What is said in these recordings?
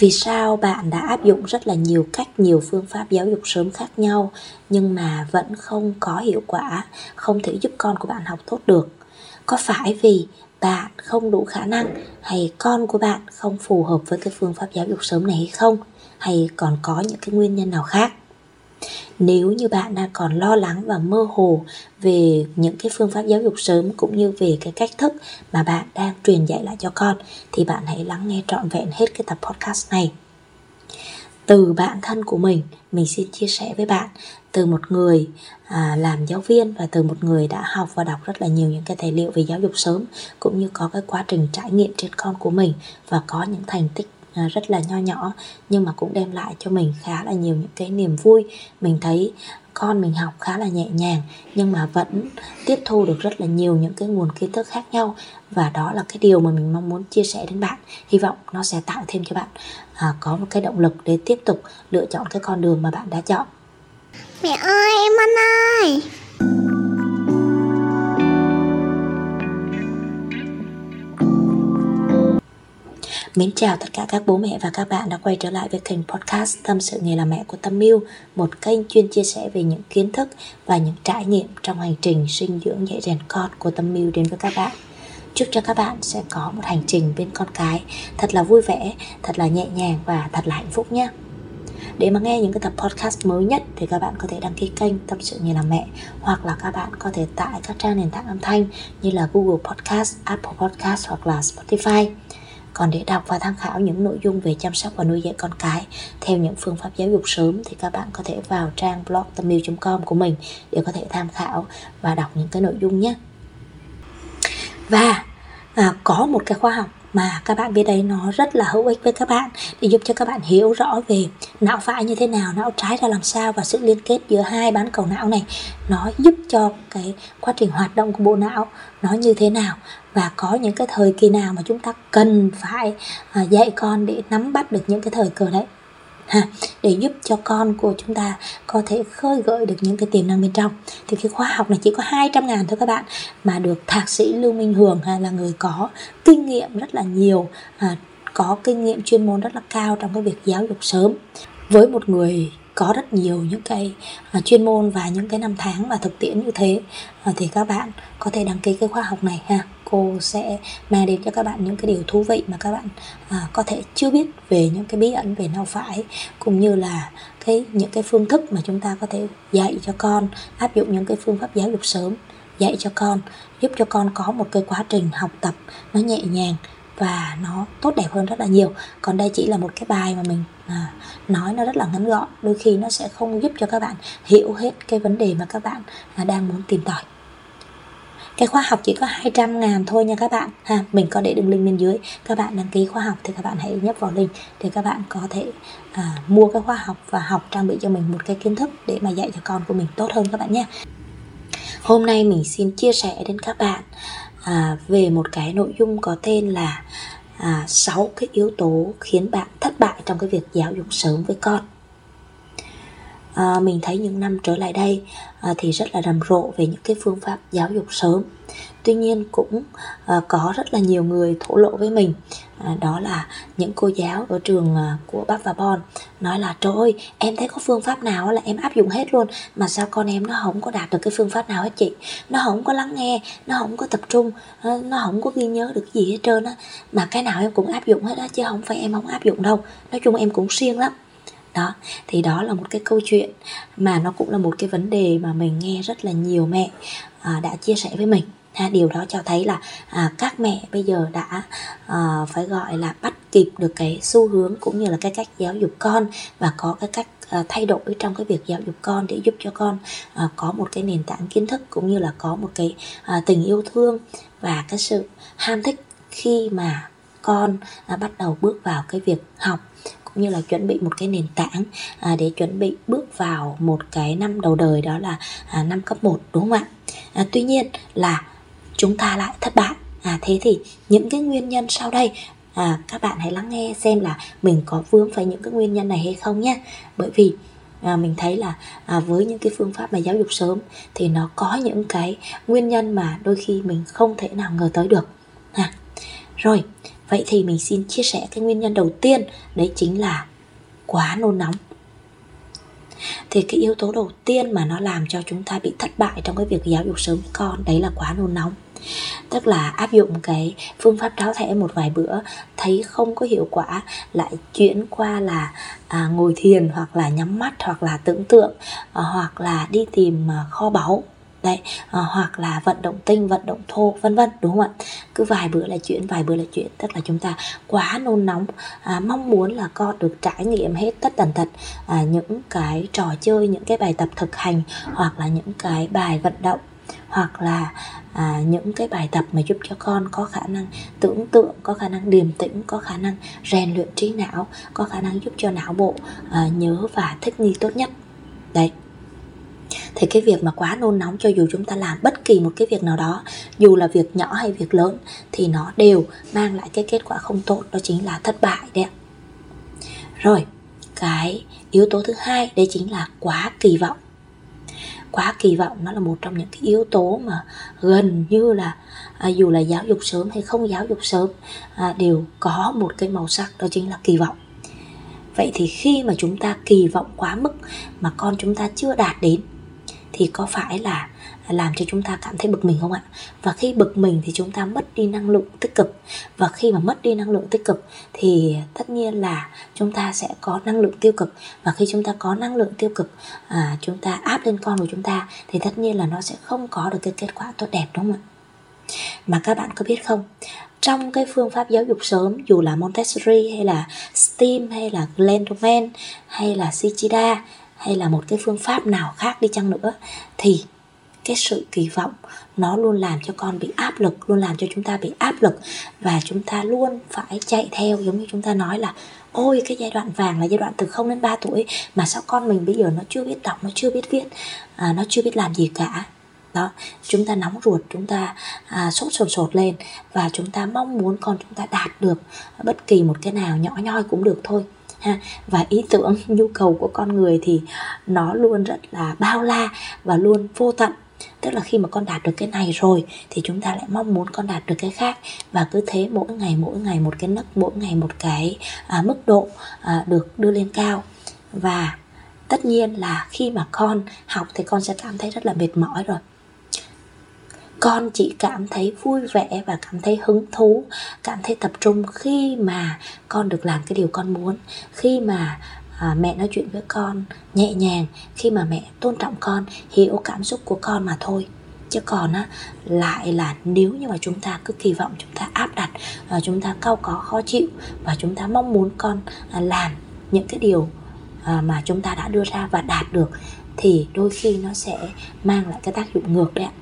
vì sao bạn đã áp dụng rất là nhiều cách, nhiều phương pháp giáo dục sớm khác nhau, nhưng mà vẫn không có hiệu quả, không thể giúp con của bạn học tốt được? Có phải vì bạn không đủ khả năng, hay con của bạn không phù hợp với cái phương pháp giáo dục sớm này hay không? Hay còn có những cái nguyên nhân nào khác? Nếu như bạn đang còn lo lắng và mơ hồ về những cái phương pháp giáo dục sớm cũng như về cái cách thức mà bạn đang truyền dạy lại cho con thì bạn hãy lắng nghe trọn vẹn hết cái tập podcast này. Từ bản thân của mình mình xin chia sẻ với bạn từ một người à, làm giáo viên và từ một người đã học và đọc rất là nhiều những cái tài liệu về giáo dục sớm cũng như có cái quá trình trải nghiệm trên con của mình và có những thành tích À, rất là nho nhỏ nhưng mà cũng đem lại cho mình khá là nhiều những cái niềm vui. Mình thấy con mình học khá là nhẹ nhàng nhưng mà vẫn tiếp thu được rất là nhiều những cái nguồn kiến thức khác nhau. Và đó là cái điều mà mình mong muốn chia sẻ đến bạn. Hy vọng nó sẽ tạo thêm cho bạn à, có một cái động lực để tiếp tục lựa chọn cái con đường mà bạn đã chọn. Mẹ ơi em ăn ơi! Mến chào tất cả các bố mẹ và các bạn đã quay trở lại với kênh podcast Tâm sự nghề làm mẹ của Tâm Miu Một kênh chuyên chia sẻ về những kiến thức và những trải nghiệm trong hành trình sinh dưỡng dạy rèn con của Tâm Miu đến với các bạn Chúc cho các bạn sẽ có một hành trình bên con cái thật là vui vẻ, thật là nhẹ nhàng và thật là hạnh phúc nhé để mà nghe những cái tập podcast mới nhất thì các bạn có thể đăng ký kênh Tâm sự nghề làm mẹ hoặc là các bạn có thể tải các trang nền tảng âm thanh như là Google Podcast, Apple Podcast hoặc là Spotify. Còn để đọc và tham khảo những nội dung về chăm sóc và nuôi dạy con cái theo những phương pháp giáo dục sớm thì các bạn có thể vào trang blog tâm com của mình để có thể tham khảo và đọc những cái nội dung nhé. Và à, có một cái khoa học mà các bạn biết đấy, nó rất là hữu ích với các bạn để giúp cho các bạn hiểu rõ về não phải như thế nào, não trái ra làm sao và sự liên kết giữa hai bán cầu não này. Nó giúp cho cái quá trình hoạt động của bộ não nó như thế nào và có những cái thời kỳ nào mà chúng ta cần phải à, dạy con để nắm bắt được những cái thời cơ đấy ha để giúp cho con của chúng ta có thể khơi gợi được những cái tiềm năng bên trong. Thì cái khóa học này chỉ có 200 ngàn thôi các bạn mà được thạc sĩ Lưu Minh Hường ha, là người có kinh nghiệm rất là nhiều à, có kinh nghiệm chuyên môn rất là cao trong cái việc giáo dục sớm. Với một người có rất nhiều những cái uh, chuyên môn và những cái năm tháng mà thực tiễn như thế uh, thì các bạn có thể đăng ký cái khóa học này ha cô sẽ mang đến cho các bạn những cái điều thú vị mà các bạn à, có thể chưa biết về những cái bí ẩn về não phải cũng như là cái những cái phương thức mà chúng ta có thể dạy cho con áp dụng những cái phương pháp giáo dục sớm dạy cho con giúp cho con có một cái quá trình học tập nó nhẹ nhàng và nó tốt đẹp hơn rất là nhiều. Còn đây chỉ là một cái bài mà mình à, nói nó rất là ngắn gọn đôi khi nó sẽ không giúp cho các bạn hiểu hết cái vấn đề mà các bạn à, đang muốn tìm tòi cái khóa học chỉ có 200 ngàn thôi nha các bạn. Ha mình có để đường link bên dưới. Các bạn đăng ký khóa học thì các bạn hãy nhấp vào link để các bạn có thể à, mua cái khóa học và học trang bị cho mình một cái kiến thức để mà dạy cho con của mình tốt hơn các bạn nhé. Hôm nay mình xin chia sẻ đến các bạn à, về một cái nội dung có tên là à, 6 cái yếu tố khiến bạn thất bại trong cái việc giáo dục sớm với con à, mình thấy những năm trở lại đây à, thì rất là rầm rộ về những cái phương pháp giáo dục sớm. Tuy nhiên cũng à, có rất là nhiều người thổ lộ với mình. À, đó là những cô giáo ở trường à, của bác và bon nói là trời ơi em thấy có phương pháp nào là em áp dụng hết luôn mà sao con em nó không có đạt được cái phương pháp nào hết chị? Nó không có lắng nghe nó không có tập trung à, nó không có ghi nhớ được gì hết trơn á. Mà cái nào em cũng áp dụng hết á chứ không phải em không áp dụng đâu. Nói chung em cũng siêng lắm đó thì đó là một cái câu chuyện mà nó cũng là một cái vấn đề mà mình nghe rất là nhiều mẹ à, đã chia sẻ với mình. Ha, điều đó cho thấy là à, các mẹ bây giờ đã à, phải gọi là bắt kịp được cái xu hướng cũng như là cái cách giáo dục con và có cái cách à, thay đổi trong cái việc giáo dục con để giúp cho con à, có một cái nền tảng kiến thức cũng như là có một cái à, tình yêu thương và cái sự ham thích khi mà con à, bắt đầu bước vào cái việc học cũng như là chuẩn bị một cái nền tảng à, để chuẩn bị bước vào một cái năm đầu đời đó là à, năm cấp 1 đúng không ạ? À, tuy nhiên là chúng ta lại thất bại. À, thế thì những cái nguyên nhân sau đây à, các bạn hãy lắng nghe xem là mình có vướng phải những cái nguyên nhân này hay không nhé. Bởi vì à, mình thấy là à, với những cái phương pháp mà giáo dục sớm thì nó có những cái nguyên nhân mà đôi khi mình không thể nào ngờ tới được. À, rồi vậy thì mình xin chia sẻ cái nguyên nhân đầu tiên đấy chính là quá nôn nóng. Thì cái yếu tố đầu tiên mà nó làm cho chúng ta bị thất bại trong cái việc giáo dục sớm con đấy là quá nôn nóng. Tức là áp dụng cái phương pháp tráo thẻ một vài bữa thấy không có hiệu quả lại chuyển qua là à, ngồi thiền hoặc là nhắm mắt hoặc là tưởng tượng à, hoặc là đi tìm à, kho báu đấy à, hoặc là vận động tinh vận động thô vân vân đúng không ạ? Cứ vài bữa là chuyện vài bữa là chuyện. Tức là chúng ta quá nôn nóng à, mong muốn là con được trải nghiệm hết tất tần tật à, những cái trò chơi những cái bài tập thực hành hoặc là những cái bài vận động hoặc là à, những cái bài tập mà giúp cho con có khả năng tưởng tượng có khả năng điềm tĩnh có khả năng rèn luyện trí não có khả năng giúp cho não bộ à, nhớ và thích nghi tốt nhất. Đấy thì cái việc mà quá nôn nóng cho dù chúng ta làm bất kỳ một cái việc nào đó dù là việc nhỏ hay việc lớn thì nó đều mang lại cái kết quả không tốt đó chính là thất bại đấy rồi cái yếu tố thứ hai đấy chính là quá kỳ vọng. Quá kỳ vọng nó là một trong những cái yếu tố mà gần như là à, dù là giáo dục sớm hay không giáo dục sớm à, đều có một cái màu sắc đó chính là kỳ vọng. Vậy thì khi mà chúng ta kỳ vọng quá mức mà con chúng ta chưa đạt đến thì có phải là làm cho chúng ta cảm thấy bực mình không ạ? Và khi bực mình thì chúng ta mất đi năng lượng tích cực. Và khi mà mất đi năng lượng tích cực thì tất nhiên là chúng ta sẽ có năng lượng tiêu cực. Và khi chúng ta có năng lượng tiêu cực à, chúng ta áp lên con của chúng ta thì tất nhiên là nó sẽ không có được cái kết quả tốt đẹp đúng không ạ? Mà các bạn có biết không? Trong cái phương pháp giáo dục sớm dù là Montessori hay là STEAM hay là Glendoman hay là Shichida hay là một cái phương pháp nào khác đi chăng nữa thì cái sự kỳ vọng nó luôn làm cho con bị áp lực luôn làm cho chúng ta bị áp lực và chúng ta luôn phải chạy theo. Giống như chúng ta nói là ôi cái giai đoạn vàng là giai đoạn từ 0 đến 3 tuổi mà sao con mình bây giờ nó chưa biết đọc nó chưa biết viết à, nó chưa biết làm gì cả. Đó chúng ta nóng ruột chúng ta à, sốt sột sột lên và chúng ta mong muốn con chúng ta đạt được bất kỳ một cái nào nhỏ nhoi cũng được thôi ha. Và ý tưởng nhu cầu của con người thì nó luôn rất là bao la và luôn vô tận. Tức là khi mà con đạt được cái này rồi thì chúng ta lại mong muốn con đạt được cái khác. Và cứ thế mỗi ngày mỗi ngày một cái nấc mỗi ngày một cái à, mức độ à, được đưa lên cao. Và tất nhiên là khi mà con học thì con sẽ cảm thấy rất là mệt mỏi rồi con chỉ cảm thấy vui vẻ và cảm thấy hứng thú cảm thấy tập trung khi mà con được làm cái điều con muốn. Khi mà à, mẹ nói chuyện với con nhẹ nhàng khi mà mẹ tôn trọng con hiểu cảm xúc của con mà thôi. Chứ còn á lại là nếu như mà chúng ta cứ kỳ vọng chúng ta áp đặt và chúng ta cau có khó chịu và chúng ta mong muốn con à, làm những cái điều à, mà chúng ta đã đưa ra và đạt được thì đôi khi nó sẽ mang lại cái tác dụng ngược đấy ạ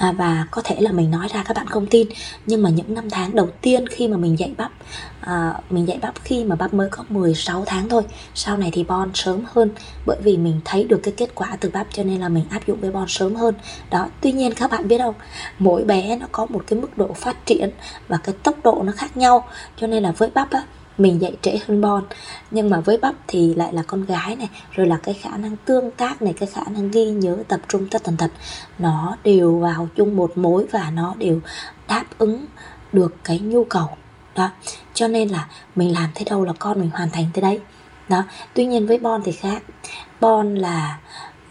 à, và có thể là mình nói ra các bạn không tin nhưng mà những năm tháng đầu tiên khi mà mình dạy bắp à, mình dạy bắp khi mà bắp mới có 16 tháng thôi sau này thì bon sớm hơn. Bởi vì mình thấy được cái kết quả từ bắp cho nên là mình áp dụng với bon sớm hơn. Đó tuy nhiên các bạn biết không mỗi bé nó có một cái mức độ phát triển và cái tốc độ nó khác nhau. Cho nên là với bắp á mình dạy trễ hơn Bon. Nhưng mà với bắp thì lại là con gái này rồi là cái khả năng tương tác này cái khả năng ghi nhớ tập trung tất tần tật. Nó đều vào chung một mối và nó đều đáp ứng được cái nhu cầu. Đó. Cho nên là mình làm thế đâu là con mình hoàn thành tới đấy. Đó. Tuy nhiên với Bon thì khác. Bon là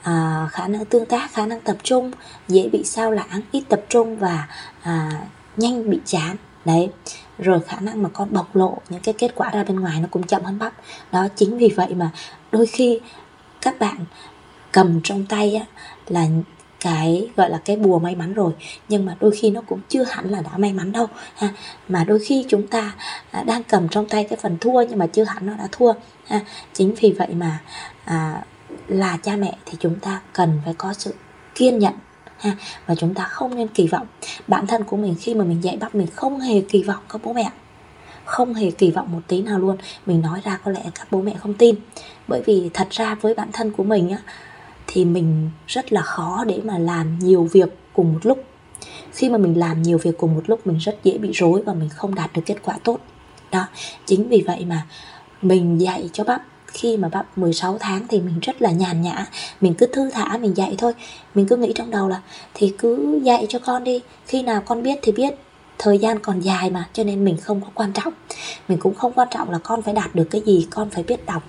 à, khả năng tương tác khả năng tập trung dễ bị sao lãng ít tập trung và à, nhanh bị chán. Đấy rồi khả năng mà con bộc lộ những cái kết quả ra bên ngoài nó cũng chậm hơn bắp. Đó chính vì vậy mà đôi khi các bạn cầm trong tay á, là cái gọi là cái bùa may mắn rồi nhưng mà đôi khi nó cũng chưa hẳn là đã may mắn đâu ha. Mà đôi khi chúng ta à, đang cầm trong tay cái phần thua nhưng mà chưa hẳn nó đã thua ha. Chính vì vậy mà à, là cha mẹ thì chúng ta cần phải có sự kiên nhẫn ha, và chúng ta không nên kỳ vọng. Bản thân của mình khi mà mình dạy bắt mình không hề kỳ vọng các bố mẹ. Không hề kỳ vọng một tí nào luôn. Mình nói ra có lẽ các bố mẹ không tin. Bởi vì thật ra với bản thân của mình á, thì mình rất là khó để mà làm nhiều việc cùng một lúc. Khi mà mình làm nhiều việc cùng một lúc, mình rất dễ bị rối và mình không đạt được kết quả tốt. Đó, chính vì vậy mà mình dạy cho bắp khi mà bắp 16 tháng thì mình rất là nhàn nhã. Mình cứ thư thả mình dạy thôi. Mình cứ nghĩ trong đầu là thì cứ dạy cho con đi. Khi nào con biết thì biết. Thời gian còn dài mà cho nên mình không có quan trọng. Mình cũng không quan trọng là con phải đạt được cái gì con phải biết đọc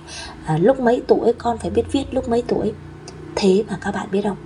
à, lúc mấy tuổi con phải biết viết lúc mấy tuổi. Thế mà các bạn biết không?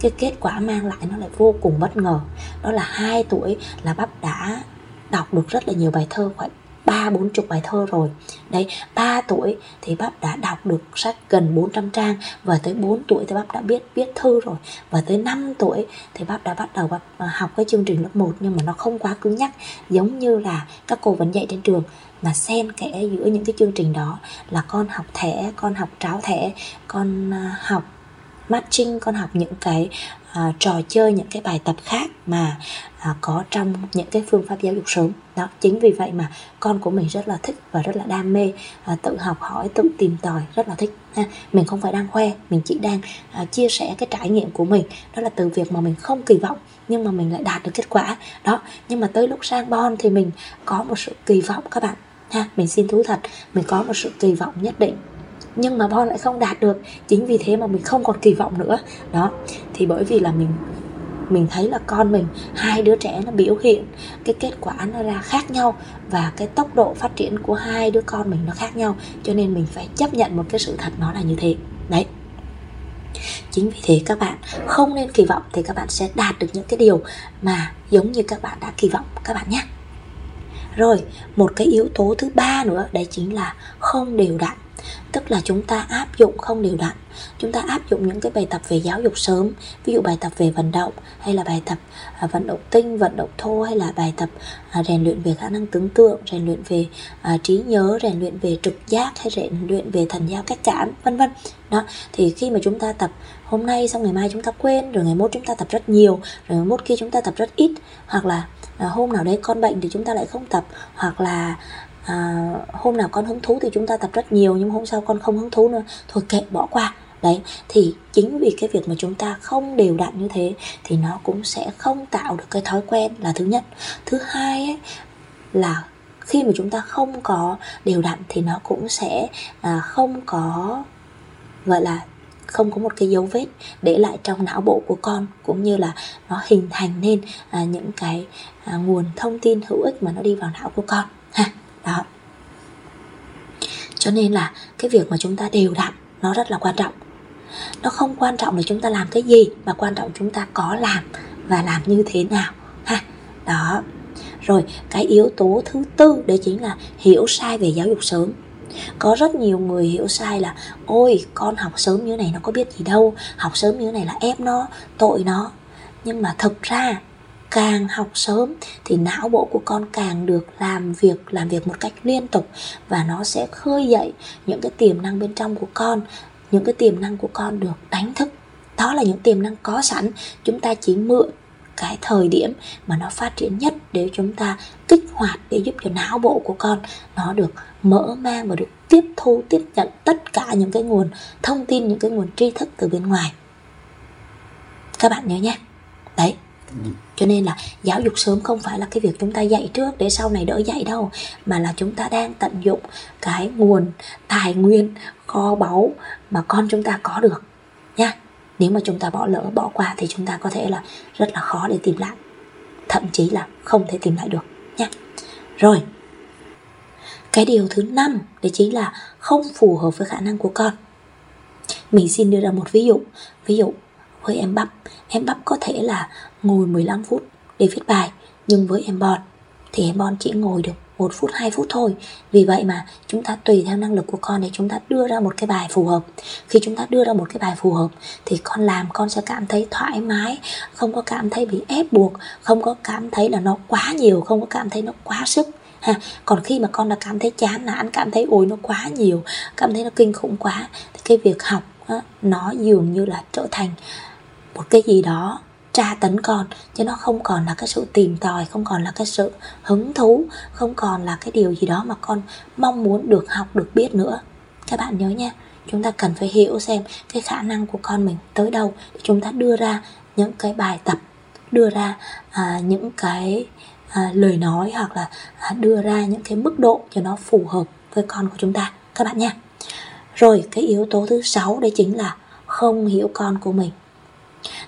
Cái kết quả mang lại nó lại vô cùng bất ngờ. Đó là hai tuổi là bắp đã đọc được rất là nhiều bài thơ khoảng ba, bốn chục bài thơ rồi. Đấy, ba tuổi thì bắp đã đọc được sách gần 400 trang và tới 4 tuổi thì bắp đã biết viết thư rồi. Và tới 5 tuổi thì bắp đã bắt đầu bắp à, học cái chương trình lớp 1 nhưng mà nó không quá cứng nhắc, giống như là các cô vẫn dạy trên trường mà xen kẽ giữa những cái chương trình đó, là con học thẻ, con học tráo thẻ, con à, học matching, con học những cái à, trò chơi những cái bài tập khác mà à, có trong những cái phương pháp giáo dục sớm. Đó chính vì vậy mà con của mình rất là thích và rất là đam mê à, tự học hỏi tự tìm tòi rất là thích ha. mình không phải đang khoe mình chỉ đang à, chia sẻ cái trải nghiệm của mình. Đó là từ việc mà mình không kỳ vọng nhưng mà mình lại đạt được kết quả. Đó nhưng mà tới lúc sang bon thì mình có một sự kỳ vọng các bạn ha. Mình xin thú thật mình có một sự kỳ vọng nhất định nhưng mà Bon lại không đạt được. Chính vì thế mà mình không còn kỳ vọng nữa. Đó, thì bởi vì là mình mình thấy là con mình, hai đứa trẻ nó biểu hiện cái kết quả nó ra khác nhau và cái tốc độ phát triển của hai đứa con mình nó khác nhau. Cho nên mình phải chấp nhận một cái sự thật nó là như thế. Đấy. Chính vì thế các bạn không nên kỳ vọng thì các bạn sẽ đạt được những cái điều mà giống như các bạn đã kỳ vọng, các bạn nhé. Rồi, một cái yếu tố thứ ba nữa, đấy chính là không đều đặn tức là chúng ta áp dụng không đều đặn. Chúng ta áp dụng những cái bài tập về giáo dục sớm ví dụ bài tập về vận động hay là bài tập à, vận động tinh vận động thô hay là bài tập à, rèn luyện về khả năng tưởng tượng rèn luyện về à, trí nhớ rèn luyện về trực giác hay rèn luyện về thần giao cách cảm vân vân. Đó thì khi mà chúng ta tập hôm nay xong ngày mai chúng ta quên rồi ngày mốt chúng ta tập rất nhiều rồi ngày mốt kia chúng ta tập rất ít hoặc là à, hôm nào đấy con bệnh thì chúng ta lại không tập hoặc là à, hôm nào con hứng thú thì chúng ta tập rất nhiều nhưng hôm sau con không hứng thú nữa thôi kệ bỏ qua. Đấy thì chính vì cái việc mà chúng ta không đều đặn như thế thì nó cũng sẽ không tạo được cái thói quen là thứ nhất. Thứ hai ấy, là khi mà chúng ta không có đều đặn thì nó cũng sẽ à, không có gọi là không có một cái dấu vết để lại trong não bộ của con cũng như là nó hình thành nên à, những cái à, nguồn thông tin hữu ích mà nó đi vào não của con. Ha đó. Cho nên là cái việc mà chúng ta đều đặn, nó rất là quan trọng. Nó không quan trọng là chúng ta làm cái gì, mà quan trọng chúng ta có làm và làm như thế nào, ha. Đó. Rồi, cái yếu tố thứ tư đấy chính là hiểu sai về giáo dục sớm. Có rất nhiều người hiểu sai là, ôi, con học sớm như này nó có biết gì đâu, học sớm như này là ép nó, tội nó. Nhưng mà thực ra càng học sớm thì não bộ của con càng được làm việc làm việc một cách liên tục và nó sẽ khơi dậy những cái tiềm năng bên trong của con, những cái tiềm năng của con được đánh thức. Đó là những tiềm năng có sẵn. Chúng ta chỉ mượn cái thời điểm mà nó phát triển nhất để chúng ta kích hoạt, để giúp cho não bộ của con nó được mở mang và được tiếp thu, tiếp nhận tất cả những cái nguồn thông tin, những cái nguồn tri thức từ bên ngoài. Các bạn nhớ nhé. Đấy cho nên là giáo dục sớm không phải là cái việc chúng ta dạy trước để sau này đỡ dạy đâu, mà là chúng ta đang tận dụng cái nguồn tài nguyên, kho báu mà con chúng ta có được nha. Nếu mà chúng ta bỏ lỡ, bỏ qua thì chúng ta có thể là rất là khó để tìm lại. Thậm chí là không thể tìm lại được nha. Rồi, cái điều thứ năm, đấy chính là không phù hợp với khả năng của con. Mình xin đưa ra một ví dụ. Ví dụ với em bắp. Em bắp có thể là ngồi 15 phút để viết bài nhưng với em bon thì em bon chỉ ngồi được một phút 2 phút thôi. Vì vậy mà chúng ta tùy theo năng lực của con để chúng ta đưa ra một cái bài phù hợp. Khi chúng ta đưa ra một cái bài phù hợp thì con làm con sẽ cảm thấy thoải mái không có cảm thấy bị ép buộc không có cảm thấy là nó quá nhiều không có cảm thấy nó quá sức ha. Còn khi mà con đã cảm thấy chán nản cảm thấy ôi nó quá nhiều cảm thấy nó kinh khủng quá thì cái việc học đó, nó dường như là trở thành một cái gì đó tra tấn con chứ nó không còn là cái sự tìm tòi không còn là cái sự hứng thú không còn là cái điều gì đó mà con mong muốn được học được biết nữa. Các bạn nhớ nha chúng ta cần phải hiểu xem cái khả năng của con mình tới đâu để chúng ta đưa ra những cái bài tập đưa ra à, những cái à, lời nói hoặc là à, đưa ra những cái mức độ cho nó phù hợp với con của chúng ta. Các bạn nha. Rồi cái yếu tố thứ sáu đấy chính là không hiểu con của mình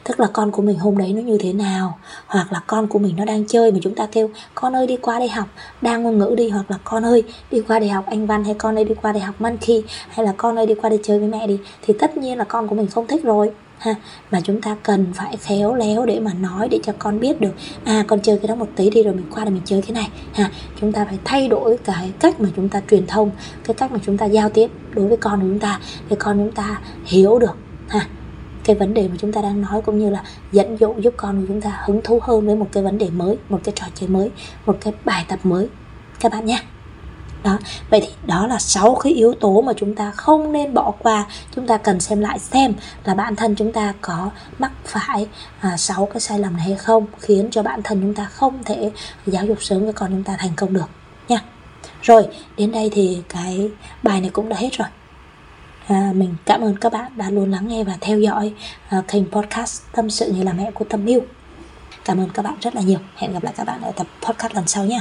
tức là con của mình hôm đấy nó như thế nào? Hoặc là con của mình nó đang chơi mà chúng ta kêu, con ơi, đi qua đây học đang ngôn ngữ đi. Hoặc là, con ơi, đi qua đây học anh văn hay con ơi, đi qua đây học monkey hay là con ơi, đi qua đây chơi với mẹ đi. Thì tất nhiên là con của mình không thích rồi. Ha, mà chúng ta cần phải khéo léo để mà nói để cho con biết được à con chơi cái đó một tí đi rồi mình qua để mình chơi cái này. Ha, chúng ta phải thay đổi cái cách mà chúng ta truyền thông, cái cách mà chúng ta giao tiếp đối với con của chúng ta để con chúng ta hiểu được. Ha cái vấn đề mà chúng ta đang nói cũng như là dẫn dụ giúp con của chúng ta hứng thú hơn với một cái vấn đề mới một cái trò chơi mới một cái bài tập mới. Các bạn nhé. Đó vậy thì đó là sáu cái yếu tố mà chúng ta không nên bỏ qua. Chúng ta cần xem lại xem là bản thân chúng ta có mắc phải à, sáu cái sai lầm này hay không khiến cho bản thân chúng ta không thể giáo dục sớm với con chúng ta thành công được nha. Rồi đến đây thì cái bài này cũng đã hết rồi à, mình cảm ơn các bạn đã luôn lắng nghe và theo dõi à, kênh podcast tâm sự như là mẹ của tâm yêu. Cảm ơn các bạn rất là nhiều. Hẹn gặp lại các bạn ở tập podcast lần sau nhé.